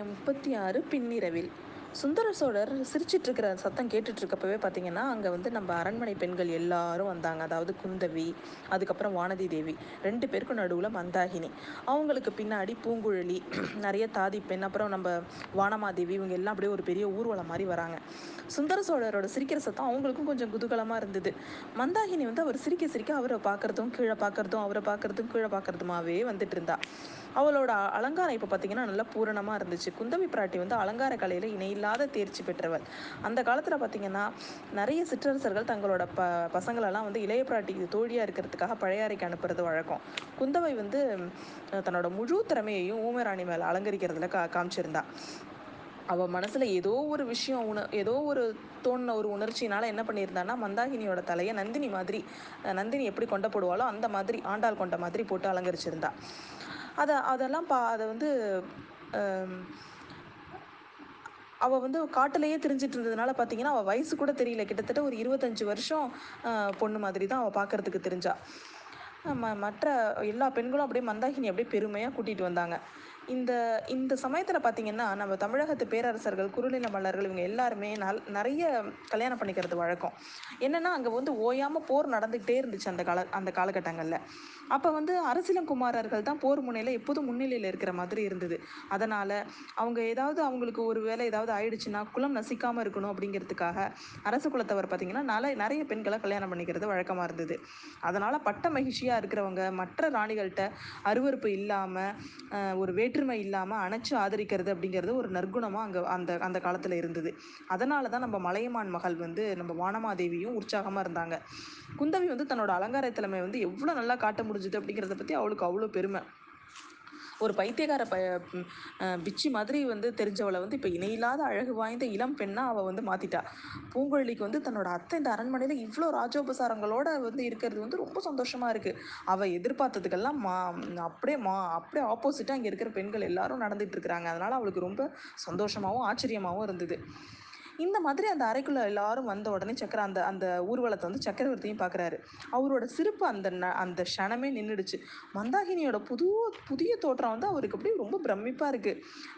முப்பத்தி ஆறு பின்னிரவில். சுந்தர சோழர் சிரிச்சிட்டு இருக்கிற சத்தம் கேட்டுட்டு இருக்கப்பவே பார்த்தீங்கன்னா அங்கே வந்து நம்ம அரண்மனை பெண்கள் எல்லாரும் வந்தாங்க. அதாவது குந்தவி அதுக்கப்புறம் வானதி தேவி. ரெண்டு பேருக்கும் நடுவில் மந்தாகினி. அவங்களுக்கு பின்னாடி பூங்குழலி நிறைய தாதி பெண் அப்புறம் நம்ம வானமாதேவி இவங்க எல்லாம் அப்படியே ஒரு பெரிய ஊர்வலம் மாதிரி வராங்க. சுந்தர சோழரோட சிரிக்கிற சத்தம் அவங்களுக்கும் கொஞ்சம் குதூகலமாக இருந்தது. மந்தாகினி வந்து அவர் சிரிக்க சிரிக்க அவரை பார்க்கறதும் கீழே பார்க்கறதும் அவரை பார்க்கறதும் கீழே பார்க்கறதுமாவே வந்துட்டு இருந்தா அவளோட அலங்காரம் இப்போ பார்த்தீங்கன்னா நல்லா பூரணமாக இருந்துச்சு. குந்தவி பிராட்டி வந்து அலங்கார கலையில் இணையில்லாத தேர்ச்சி பெற்றவள். அந்த காலத்தில் பார்த்தீங்கன்னா நிறைய சிற்றரசர்கள் தங்களோட ப பசங்களெல்லாம் வந்து இளைய பிராட்டிக்கு தோழியாக இருக்கிறதுக்காக பழையாறைக்கு அனுப்புறது வழக்கம். குந்தவை வந்து தன்னோட முழு திறமையையும் ஊமராணி மேலே அலங்கரிக்கிறதுல கா காமிச்சிருந்தா. அவள் மனசில் ஏதோ ஒரு விஷயம் உண ஏதோ ஒரு தோணின ஒரு உணர்ச்சினால என்ன பண்ணியிருந்தான்னா மந்தாகினியோட தலையை நந்தினி மாதிரி நந்தினி எப்படி கொண்ட போடுவாளோ அந்த மாதிரி ஆண்டாள் கொண்ட மாதிரி போட்டு அலங்கரிச்சிருந்தா. அதை அதெல்லாம் பா அதை வந்து அவள் வந்து காட்டிலேயே திரிஞ்சிட்டு இருந்ததுனால பார்த்தீங்கன்னா அவள் வயசு கூட தெரியல. கிட்டத்தட்ட ஒரு இருபத்தஞ்சு வருஷம் பொண்ணு மாதிரி தான் அவள் பார்க்கறதுக்கு தெரிஞ்சா. ம மற்ற எல்லா பெண்களும் அப்படியே மந்தாகினி அப்படியே பெருமையாக கூட்டிகிட்டு வந்தாங்க. இந்த இந்த சமயத்தில் பார்த்தீங்கன்னா நம்ம தமிழகத்து பேரரசர்கள் குறுநில மன்னர்கள் இவங்க எல்லாருமே நல் நிறைய கல்யாணம் பண்ணிக்கிறது வழக்கம். என்னென்னா அங்கே வந்து ஓயாமல் போர் நடந்துக்கிட்டே இருந்துச்சு அந்த கால அந்த காலகட்டங்களில். அப்போ வந்து அரசியலங்குமாரர்கள் தான் போர் முனையில் எப்போதும் முன்னிலையில் இருக்கிற மாதிரி இருந்தது. அதனால் அவங்க ஏதாவது அவங்களுக்கு ஒரு வேளை ஏதாவது ஆயிடுச்சுன்னா குலம் நசிக்காமல் இருக்கணும் அப்படிங்கிறதுக்காக அரச குலத்தவர் பார்த்தீங்கன்னா நிறைய நிறைய பெண்களை கல்யாணம் பண்ணிக்கிறது வழக்கமாக இருந்தது. அதனால் பட்ட மகிழ்ச்சியாக இருக்கிறவங்க மற்ற ராணிகள்கிட்ட அருவருப்பு இல்லாமல் ஒரு வேற்றுமை இல்லாமல் அணைச்சு ஆதரிக்கிறது அப்படிங்கிறது ஒரு நற்குணமாக அங்கே அந்த அந்த காலத்தில் இருந்தது. அதனால தான் நம்ம மலையமான் மகள் வந்து நம்ம வானமாதேவியும் உற்சாகமாக இருந்தாங்க. குந்தவி வந்து தன்னோட அலங்கார திறமை வந்து எவ்வளோ நல்லா காட்ட முடிஞ்சுது அப்படிங்கிறத பற்றி அவளுக்கு அவ்வளோ பெருமை. ஒரு பைத்தியக்கார ப பிச்சி மாதிரி வந்து தெரிஞ்சவளை வந்து இப்போ இணையில்லாத அழகு வாய்ந்த இளம் பெண்ணாக அவள் வந்து மாற்றிட்டா பூங்குழலிக்கு வந்து தன்னோட அத்தை இந்த அரண்மனையில் இவ்வளோ ராஜோபசாரங்களோட வந்து இருக்கிறது வந்து ரொம்ப சந்தோஷமாக இருக்குது அவள் எதிர்பார்த்ததுக்கெல்லாம் மா அப்படியே மா அப்படியே ஆப்போசிட்டாக இங்கே இருக்கிற பெண்கள் எல்லாரும் நடந்துட்டு இருக்கிறாங்க. அவளுக்கு ரொம்ப சந்தோஷமாகவும் ஆச்சரியமாகவும் இருந்தது. இந்த மாதிரி அந்த அறைக்குள்ள எல்லாரும் வந்த உடனே சக்கர அந்த அந்த ஊர்வலத்தை வந்து சக்கரவர்த்தியும் பார்க்குறாரு அவரோட சிரிப்பு அந்த ந- அந்த க்ஷணமே நின்றுடுச்சு மந்தாகினியோட புது புதிய தோற்றம் வந்து அவருக்கு அப்படியே ரொம்ப பிரமிப்பாக இருக்கு.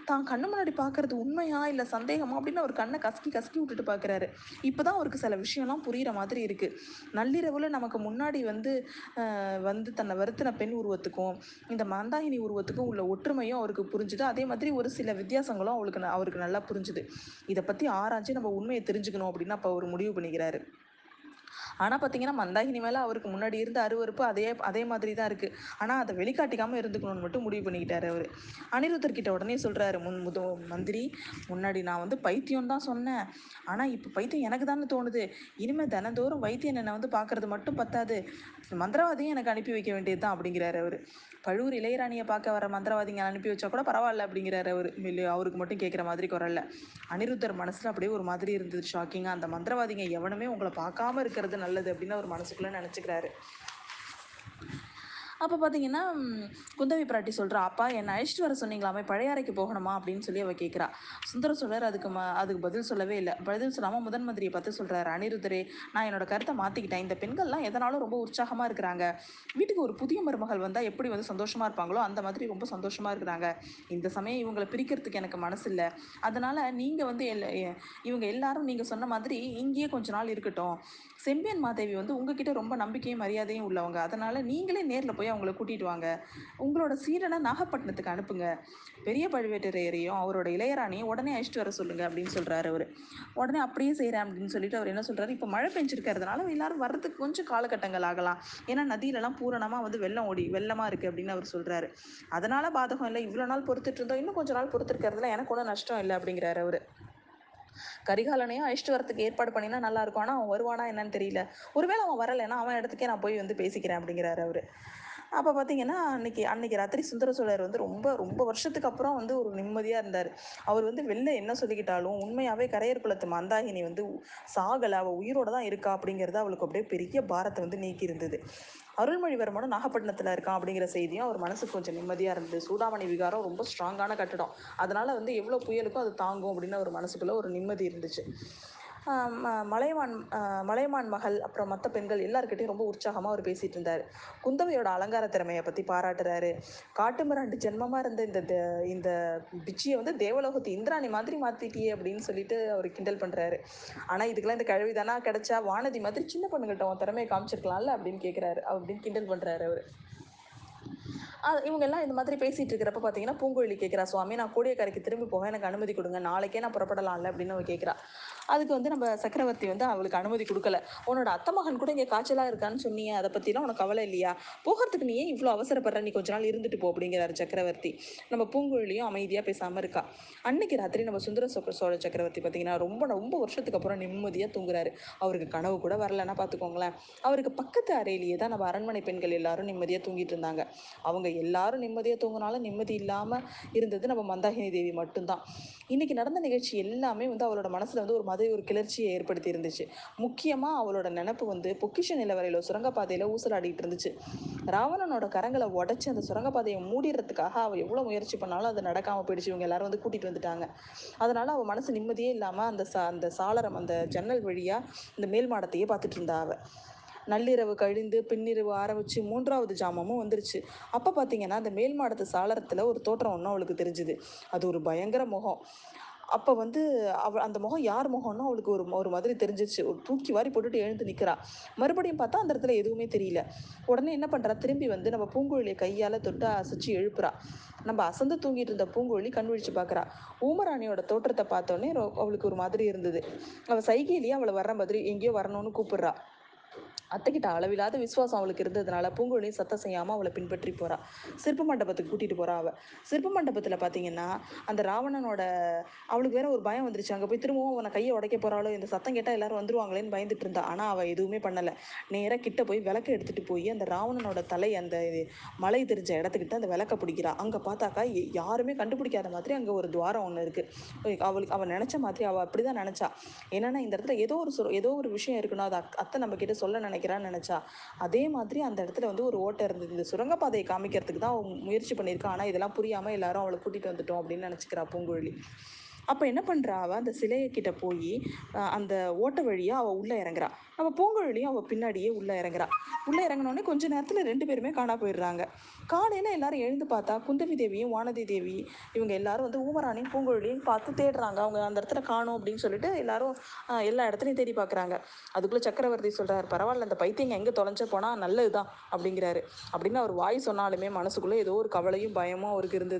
தான் கண்ணு முன்னாடி பார்க்குறது உண்மையா இல்லை சந்தேகமா அப்படின்னு அவர் கண்ணை கசக்கி கசக்கி விட்டுட்டு பார்க்குறாரு இப்போதான் அவருக்கு சில விஷயம்லாம் புரியுற மாதிரி இருக்கு. நள்ளிரவில் நமக்கு முன்னாடி வந்து வந்து தன்னை வருத்தின பெண் உருவத்துக்கும் இந்த மந்தாகினி உருவத்துக்கும் உள்ள ஒற்றுமையும் அவருக்கு புரிஞ்சுது. அதே மாதிரி ஒரு சில வித்தியாசங்களும் அவளுக்கு அவருக்கு நல்லா புரிஞ்சுது. இதை பற்றி ஆராய்ச்சி நம்ம உண்மையை தெரிஞ்சுக்கணும் அப்படின்னு அப்போ அவர் முடிவு பண்ணிக்கிறாரு. ஆனால் பார்த்தீங்கன்னா மந்தாகினி மேலே அவருக்கு முன்னாடி இருந்த அருவருப்பு அதே அதே மாதிரி தான் இருக்குது ஆனால் அதை வெளிக்காட்டிக்காமல் இருந்துக்கணும்னு மட்டும் முடிவு பண்ணிக்கிட்டாரு அவர். அனிருத்தர் கிட்ட உடனே சொல்கிறாரு முன் முத மந்திரி முன்னாடி நான் வந்து பைத்தியம் தான் சொன்னேன். ஆனால் இப்போ பைத்தியம் எனக்கு தானே தோணுது. இனிமேல் தினந்தோறும் வைத்தியன் என்னை வந்து பார்க்குறது மட்டும் பத்தாது. மந்திரவாதியும் எனக்கு அனுப்பி வைக்க வேண்டியது தான் அப்படிங்கிறாரு அவர். பழுவூர் இளையராணியை பார்க்க வர மந்திரவாதிங்க அனுப்பி வச்சா கூட பரவாயில்ல அப்படிங்கிறாரு அவர். அவருக்கு மட்டும் கேட்குற மாதிரி குரல்ல அனிருத்தர் மனசில் அப்படியே ஒரு மாதிரி இருந்தது ஷாக்கிங்காக அந்த மந்திரவாதிங்க எவனுமே உங்களை பார்க்காம இருக்கிறது நல்லது அப்படின்னு அவர் மனசுக்குள்ளே நினச்சிக்கிறாரு. அப்போ பார்த்தீங்கன்னா குந்தவி பிராட்டி சொல்கிறா அப்பா என்னை அழைச்சிட்டு வர சொன்னீங்களாமே பழையாறைக்கு போகணுமா? அப்படின்னு சொல்லி அவள் கேட்குறா சுந்தர சோழர் அதுக்கு ம அதுக்கு பதில் சொல்லவே இல்லை. பதில் சொல்லாமல் முதன் மந்திரியை பார்த்து சொல்கிறாரு அனிருத்தரே நான் என்னோட கருத்தை மாற்றிக்கிட்டேன் இந்த பெண்கள்லாம் எதனாலும் ரொம்ப உற்சாகமாக இருக்கிறாங்க. வீட்டுக்கு ஒரு புதிய மருமகள் வந்தால் எப்படி வந்து சந்தோஷமாக இருப்பாங்களோ அந்த மாதிரி ரொம்ப சந்தோஷமாக இருக்கிறாங்க. இந்த சமயம் இவங்களை பிரிக்கிறதுக்கு எனக்கு மனசு இல்லை. அதனால் நீங்கள் வந்து எல்ல- இவங்க எல்லாரும் நீங்கள் சொன்ன மாதிரி இங்கேயே கொஞ்ச நாள் இருக்கட்டும். செம்பியன் மாதேவி வந்து உங்ககிட்ட ரொம்ப நம்பிக்கையும் மரியாதையும் உள்ளவங்க. அதனால் நீங்களே நேரில் போய் அவங்கள கூட்டிகிட்டு வாங்க. உங்களோட சீடனை நாகப்பட்டினத்துக்கு அனுப்புங்க. பெரிய பழுவேட்டரையரையும் அவரோட இளையராணியும் உடனே அழைச்சிட்டு வர சொல்லுங்க அப்படின்னு சொல்கிறாரு அவர். உடனே அப்படியே செய்கிறேன் அப்படின்னு சொல்லிட்டு அவர் என்ன சொல்கிறாரு இப்போ மழை பெஞ்சிருக்கிறதுனால எல்லாரும் வர்றதுக்கு கொஞ்சம் காலகட்டங்கள் ஆகலாம். ஏன்னா நதியிலலாம் பூரணமாக வந்து வெள்ளம் ஓடி வெள்ளமாக இருக்குது அப்படின்னு அவர் சொல்கிறாரு அதனால பாதகம் இல்லை. இவ்வளோ நாள் பொறுத்துட்டு இருந்தோம். இன்னும் கொஞ்ச நாள் பொறுத்திருக்கிறதுல எனக்கு ஒன்றும் நஷ்டம் இல்லை அப்படிங்கிறாரு அவர். கரிகாலனையும் அழைச்சிட்டு வரதுக்கு ஏற்பாடு பண்ணினா நல்லா இருக்கும். ஆனால் அவன் வருவானா என்னன்னு தெரியல. ஒருவேளை அவன் வரலைன்னா அவன் இடத்துக்கே நான் போய் வந்து பேசிக்கிறேன் அப்படிங்கிறாரு அவர். அப்போ பார்த்தீங்கன்னா அன்னைக்கு அன்னைக்கு ராத்திரி சுந்தர சோழர் வந்து ரொம்ப ரொம்ப வருஷத்துக்கு அப்புறம் வந்து ஒரு நிம்மதியாக இருந்தார். அவர் வந்து வெளில என்ன சொல்லிக்கிட்டாலும் உண்மையாகவே கரையர் குலத்து மந்தாகினி வந்து சாகலை அவள் உயிரோட தான் இருக்கா அப்படிங்கிறது அவளுக்கு அப்படியே பெரிய பாரத்தை வந்து நீக்கி இருந்தது அருள்மொழிவர்மனும் நாகப்பட்டினத்தில் இருக்கான் அப்படிங்கிற செய்தியும் அவர் மனசுக்கு கொஞ்சம் நிம்மதியாக இருந்தது. சூடாமணி விகாரம் ரொம்ப ஸ்ட்ராங்கான கட்டடம். அதனால வந்து எவ்வளோ புயலுக்கும் அது தாங்கும் அப்படின்னு அவர் மனசுக்குள்ள ஒரு நிம்மதி இருந்துச்சு. ம- மலையமான் மலையமான் மகள் அப்புறம் மற்ற பெண்கள் எல்லாருக்கிட்டையும் ரொம்ப உற்சாகமாக அவர் பேசிட்டு இருந்தார். குந்தவையோட அலங்கார திறமையை பற்றி பாராட்டுறாரு. காட்டுமிராண்டி ஜென்மமாக இருந்த இந்த தே- இந்த பிச்சியை வந்து தேவலோகத்து இந்திராணி மாதிரி மாற்றிட்டியே அப்படின்னு சொல்லிட்டு அவர் கிண்டல் பண்ணுறாரு ஆனால் இதுக்கெல்லாம் இந்த கழுவி தானா கிடைச்சா? வானதி மாதிரி சின்ன பொண்ணுகிட்ட உன் திறமையை காமிச்சிருக்கலாம்ல அப்படின்னு கேட்குறாரு அப்படின்னு கிண்டல் பண்ணுறாரு அவர். இவங்க எல்லாம் இந்த மாதிரி பேசிட்டு இருக்கிறப்ப பார்த்தீங்கன்னா பூங்குழலி கேட்குறா சுவாமி நான் கோடியக்கரைக்கு திரும்பி போக எனக்கு அனுமதி கொடுங்க. நாளைக்கே நான் புறப்படலாம்ல அப்படின்னு அவ கேட்குறா அதுக்கு வந்து நம்ம சக்கரவர்த்தி வந்து அவளுக்கு அனுமதி கொடுக்கல. உன்னோட அத்தை மகன் கூட இங்கே காய்ச்சலாக இருக்கான்னு சொன்னீங்க அதை பற்றிலாம் உனக்கு கவலை இல்லையா? போகிறதுக்கு நீ ஏன் இவ்வளோ அவசரப்படுற? நீ கொஞ்ச நாள் இருந்துட்டு போ அப்படிங்கிறாரு சக்கரவர்த்தி. நம்ம பூங்குழலியும் அமைதியாக பேசாமல் இருக்கா? அன்னைக்கு ராத்திரி நம்ம சுந்தர சோழ சோழ சக்கரவர்த்தி பார்த்தீங்கன்னா ரொம்ப ரொம்ப வருஷத்துக்கு அப்புறம் நிம்மதியாக தூங்குறாரு. அவருக்கு கனவு கூட வரலன்னா பார்த்துக்கோங்களேன் அவருக்கு பக்கத்து அறையிலேயே தான் நம்ம அரண்மனை பெண்கள் எல்லாரும் நிம்மதியாக தூங்கிட்டு இருந்தாங்க. அவங்க எல்லாரும் நிம்மதியாக தூங்கினாலும் நிம்மதி இல்லாமல் இருந்தது நம்ம மந்தாகினி தேவி மட்டும்தான். இன்னைக்கு நடந்த நிகழ்ச்சி எல்லாமே வந்து அவளோட மனசில் வந்து ஒரு மாதிரி ஒரு கிளர்ச்சியை ஏற்படுத்தி இருந்துச்சு. முக்கியமாக அவளோட நினப்பு வந்து பொக்கிஷ நிலவரையில் சுரங்கப்பாதையில் ஊசலாடிட்டு இருந்துச்சு. ராவணனோட கரங்களை உடச்சி அந்த சுரங்கப்பாதையை மூடிடுறதுக்காக அவள் எவ்வளோ முயற்சி பண்ணாலும் அது நடக்காமல் போயிடுச்சு. இவங்க எல்லாரும் வந்து கூட்டிகிட்டு வந்துட்டாங்க. அதனால அவள் மனசு நிம்மதியே இல்லாமல் அந்த சா அந்த சாளரம் அந்த ஜன்னல் வழியாக இந்த மேல் மாடத்தையே பார்த்துட்டு இருந்தா அவள். நள்ளிரவு கழிந்து பின்னிரவு ஆரம்பிச்சு மூன்றாவது ஜாமமும் வந்துருச்சு. அப்போ பார்த்தீங்கன்னா அந்த மேல் மாடத்து சாளரத்தில் ஒரு தோற்றம் ஒன்றும் அவளுக்கு தெரிஞ்சுது. அது ஒரு பயங்கர முகம். அப்போ வந்து அவ அந்த முகம் யார் முகம்னு அவளுக்கு ஒரு ஒரு மாதிரி தெரிஞ்சிச்சு ஒரு தூக்கி வாரி போட்டுட்டு எழுந்து நிற்கிறா மறுபடியும் பார்த்தா அந்த இடத்துல எதுவுமே தெரியல. உடனே என்ன பண்ணுறா திரும்பி வந்து நம்ம பூங்குழலியை கையால் தொட்டு அசைச்சு எழுப்புறா. நம்ம அசந்து தூங்கிட்டு இருந்த பூங்குழலி கண் விழிச்சு பார்க்குறா ஊமராணியோட தோற்றத்தை பார்த்தோன்னே அவளுக்கு ஒரு மாதிரி இருந்தது. அவள் சைகையிலேயே அவளை வர்ற மாதிரி எங்கேயோ வரணும்னு கூப்பிடுறா. அத்தைக்கிட்ட அளவில்லாத விசுவாசம் அவளுக்கு இருந்ததுனால பூங்குழலி சத்தம் செய்யாமல் அவளை பின்பற்றி போறா. சிற்ப மண்டபத்துக்கு கூட்டிட்டு போறா அவ. சிற்ப மண்டபத்தில் பார்த்தீங்கன்னா அந்த ராவணனோட அவளுக்கு வேற ஒரு பயம் வந்துருச்சு. அங்கே போய் திரும்பவும் அவனை கையை உடைக்க போறாளோ இந்த சத்தம் கேட்டால் எல்லாரும் வந்துருவாங்களேன்னு பயந்துட்டு இருந்தா. ஆனால் அவள் எதுவுமே பண்ணலை. நேராக கிட்ட போய் விளக்க எடுத்துட்டு போய் அந்த ராவணனோட தலை அந்த மலை தெரிஞ்ச இடத்துக்கிட்ட அந்த விளக்க பிடிக்கிறா. அங்கே பார்த்தாக்கா யாருமே கண்டுபிடிக்காத மாதிரி அங்கே ஒரு துவாரம் ஒன்று இருக்குது அவளுக்கு அவள் நினச்ச மாதிரி அவள் அப்படி தான் நினச்சா. என்னன்னா இந்த இடத்துல ஏதோ ஒரு ஏதோ ஒரு விஷயம் இருக்கணும். அதை அத்தை நம்ம கிட்ட சொல்ல காமிக்கிறான்னு நினச்சா அதே மாதிரி அந்த இடத்துல வந்து ஒரு ஓட்டை இருந்தது. இந்த சுரங்கப்பாதையை காமிக்கிறதுக்கு தான் அவங்க முயற்சி பண்ணியிருக்கா. ஆனால் இதெல்லாம் புரியாமல் எல்லாரும் அவளை கூட்டிகிட்டு வந்துட்டோம் அப்படின்னு நினச்சிக்கிறா பூங்குழலி. அப்போ என்ன பண்ணுறா அவள் அந்த சிலைய கிட்ட போய் அந்த ஓட்டை வழியாக அவள் உள்ளே இறங்குறா. நம்ம பூங்குழலியும் அவள் பின்னாடியே உள்ளே இறங்குறா. உள்ளே இறங்கினோடனே கொஞ்ச நேரத்தில் ரெண்டு பேருமே காணா போயிடுறாங்க. காலையில் எல்லாரும் எழுந்து பார்த்தா குந்தவி தேவியும் வானதி தேவி இவங்க எல்லாரும் வந்து ஊமராணியும் பூங்குழலியும் பார்த்து தேடுறாங்க. அவங்க அந்த இடத்துல காணும் அப்படின்னு சொல்லிட்டு எல்லாரும் எல்லா இடத்துலையும் தேடி பார்க்குறாங்க. அதுக்குள்ளே சக்கரவர்த்தி சொல்கிறார் பரவாயில்ல அந்த பைத்தியங்க எங்கே தொலைஞ்ச போனால் நல்லதுதான் அப்படிங்கிறாரு. அப்படின்னு அவர் வாய் சொன்னாலுமே மனசுக்குள்ளே ஏதோ ஒரு கவலையும் பயமும் அவருக்கு இருந்தது.